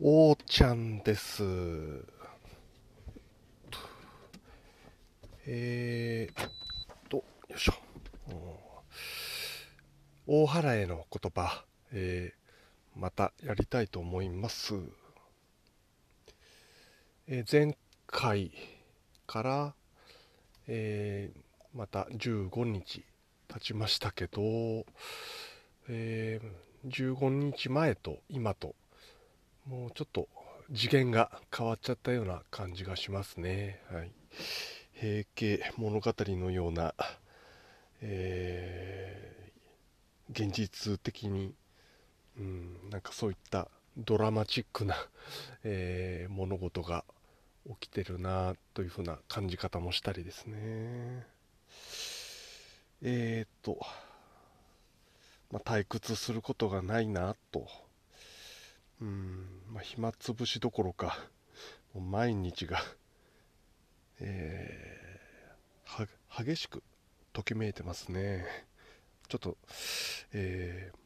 おーちゃんです。えーっと、よいしょ。大原への言葉、えーまたやりたいと思います。えー前回から、えーまた15日経ちましたけど、えー15日前と今ともうちょっと次元が変わっちゃったような感じがしますね。はい。平家物語のような、えー現実的に、うん、なんかそういったドラマチックな、えー物事が起きてるなというふうな感じ方もしたりですね。えーっと、まあ、退屈することがないなと。うん、まあ、暇つぶしどころか、もう毎日が、えーは激しくときめいてますね。ちょっと、えー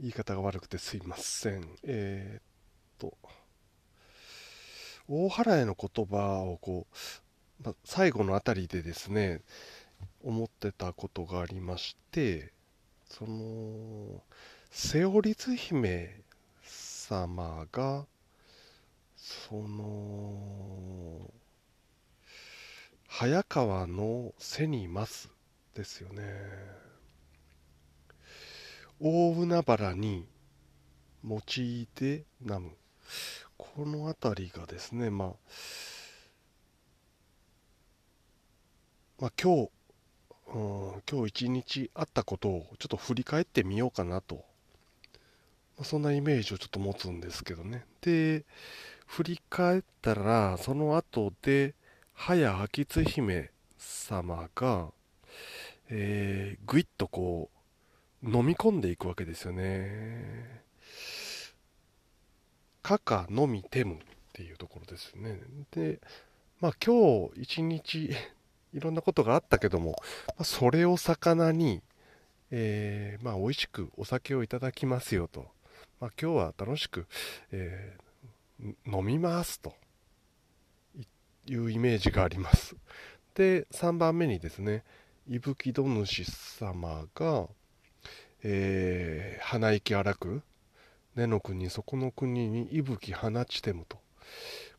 言い方が悪くてすいません。えーっと、大原への言葉をこう、まあ最後のあたりでですね、思ってたことがありまして、その、セオリズ姫様がその早川の背にますですよね。大海原に用いて南む。この辺りがですねまあまあ今日、うん、今日一日あったことをちょっと振り返ってみようかなとそんなイメージをちょっと持つんですけどね。で、振り返ったら、その後で、早秋津姫様が、えー、ぐいっとこう、飲み込んでいくわけですよね。かかのみてむっていうところですよね。で、まあ今日一日、いろんなことがあったけども、まあ、それを魚に、えーまあ美味しくお酒をいただきますよと。まあ、今日は楽しく、えー飲みますというイメージがあります。で、3番目にですね、伊吹戸主様が、えー鼻息荒く、根の国、そこの国に息吹放ちてむと。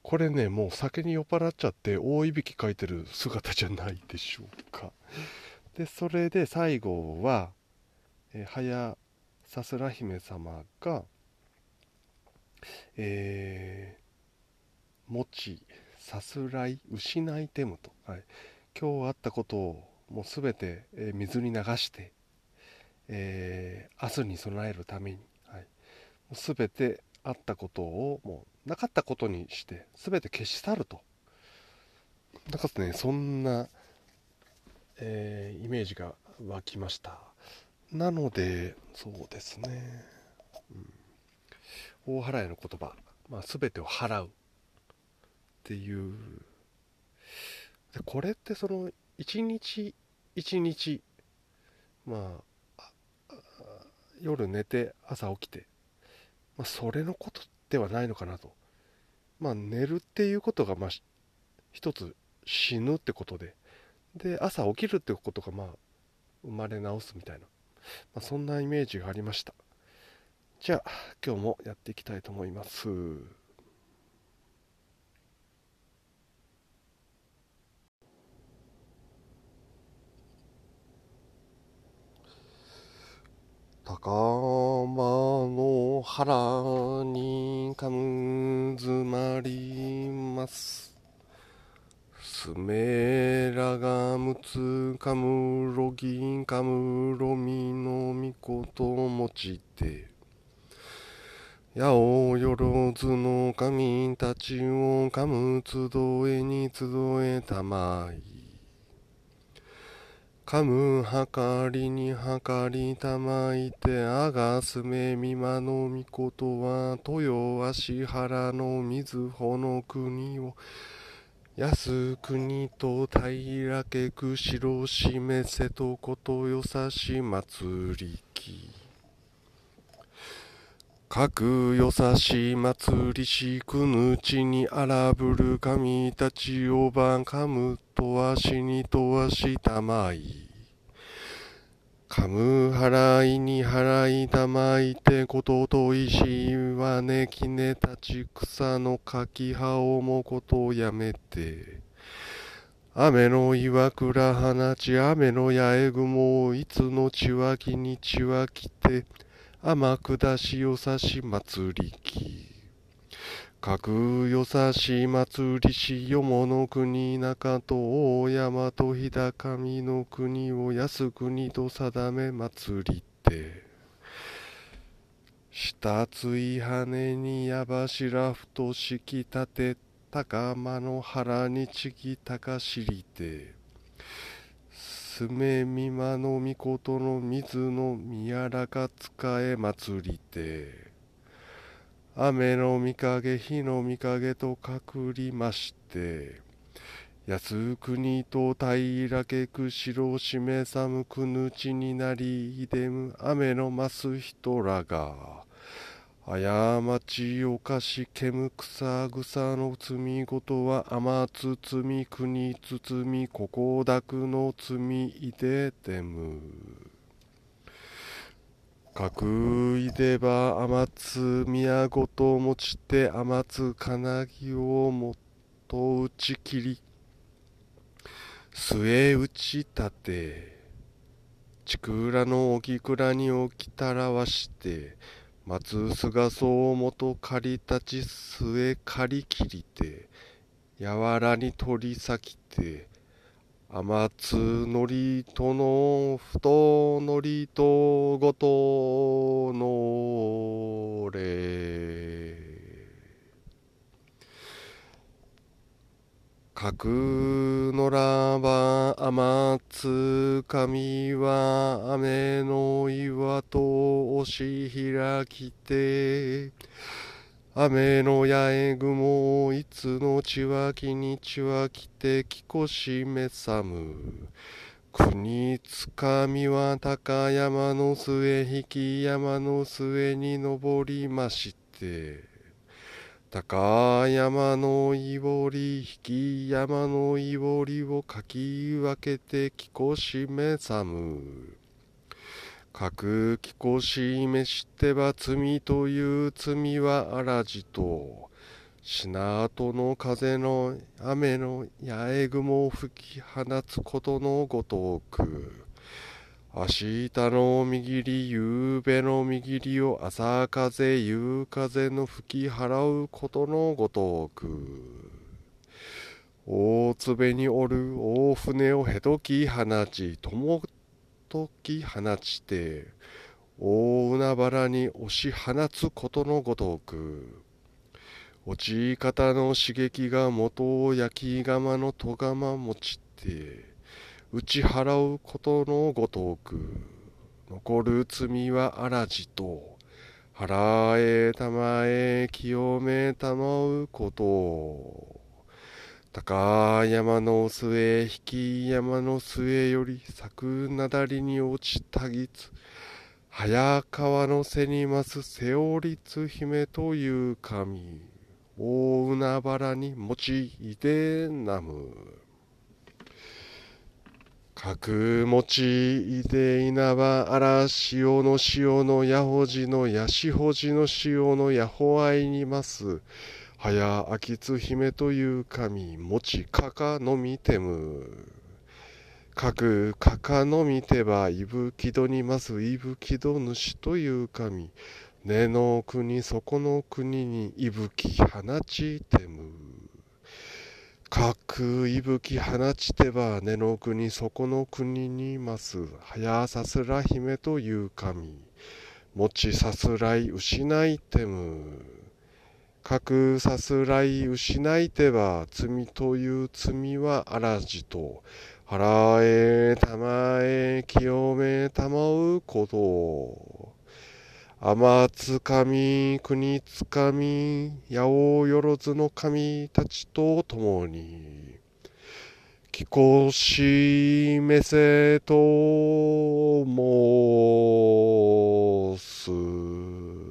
これね、もう酒に酔っ払っちゃって大いびきかいてる姿じゃないでしょうか。で、それで最後は、えー早さすら姫様が、えー、持ちさすらい失いてむと、はい、今日あったことをもうすべて、え水に流して、えー明日に備えるために、はい、すべてあったことをもうなかったことにしてすべて消し去ると。なんかねそんな、えーイメージが湧きました。なのでそうですね、うん、大払いの言葉、まあ、全てを払うっていう。でこれってその一日一日まあ夜寝て朝起きて、まあ、それのことではないのかなと。まあ寝るっていうことがまあ一つ死ぬってことで。で朝起きるってことがまあ生まれ直すみたいな、まあ、そんなイメージがありました。じゃあ今日もやっていきたいと思います。高間の腹にかむずまります。スメラがむつかむろぎかむろみのみこともちて。八百万の神たちをかむ集えに集えたまい。かむはかりにはかりたまいてあがすめみまのみことは豊足原のみずほの国を。安国と平家くしろしめせとことよさし祭りき。各よさし祭りしくぬちに荒ぶる神たちをばんかむとわしにとわしたまい。かむ払いに払いたまいてことと石はねきねたち草の柿葉をもことやめて。雨の岩倉放ち雨の八重雲いつのちわきにちわきて天下しよさし祭りき。各よさし祭りしよもの国中と大山と日高みの国を安国と定め祭りて。下つい羽に矢柱ふとしき立て高間の腹にちぎ高しりて。すめみまのみことの水の宮らか使え祭りて。雨の御影火の御影と隠りまして。安国と平けく城しめさむくぬちになりいでむ雨のます人らが。過ちおかしけむ草草の罪ごとは甘つ罪国包みここだくの罪いでてむ。くいでば甘つ宮ごと持ちて甘つ金木をもっと打ち切り末打ち立てちくらのおきくらに置きたらわして松菅総元借り立ち末借り切りてやわらに取り裂きて天津のりとのふとのりとごとのれ。角のらば天津神は雨の岩と押し開きて雨の八重雲をいつのちわきにちわきてきこしめさむ国つかみは高山の末引き山の末に登りまして高山のいぼり引き山のいぼりをかき分けてきこしめさむ。かくきこしめしてば罪という罪はあらじと。品後の風の雨の八重雲を吹き放つことのごとく。明日の右り、夕べの右りを朝風、夕風の吹き払うことのごとく。大粒におる大船をへとき放ち、ともとき放ちて、大海原に押し放つことのごとく。落ち方の刺激が元を焼き釜の戸釜持ちて、打ち払うことのごとく残る罪はあらじと払えたまえ清めたまうこと。高山の末引き山の末より咲くなだりに落ちたぎつ。早川の背にます瀬尾律姫という神。大海原に用いてなむ。角持いで稲葉荒潮の潮の矢ほじの矢しほじの潮の矢ほあいにます早秋津姫という神持ちかかのみてむ。かくかかのみてばいぶきどにますいぶきど主という神。根の国そこの国にいぶき放ちてむ。かくいぶき放ちては根の国そこの国にいます。早さすら姫という神。持ちさすらい失いてむ。かくさすらい失いては罪という罪はあらじと。払えたまえ清めたまうこと天津神、国津神、八百万の神たちと共に、貴公しめせと申す。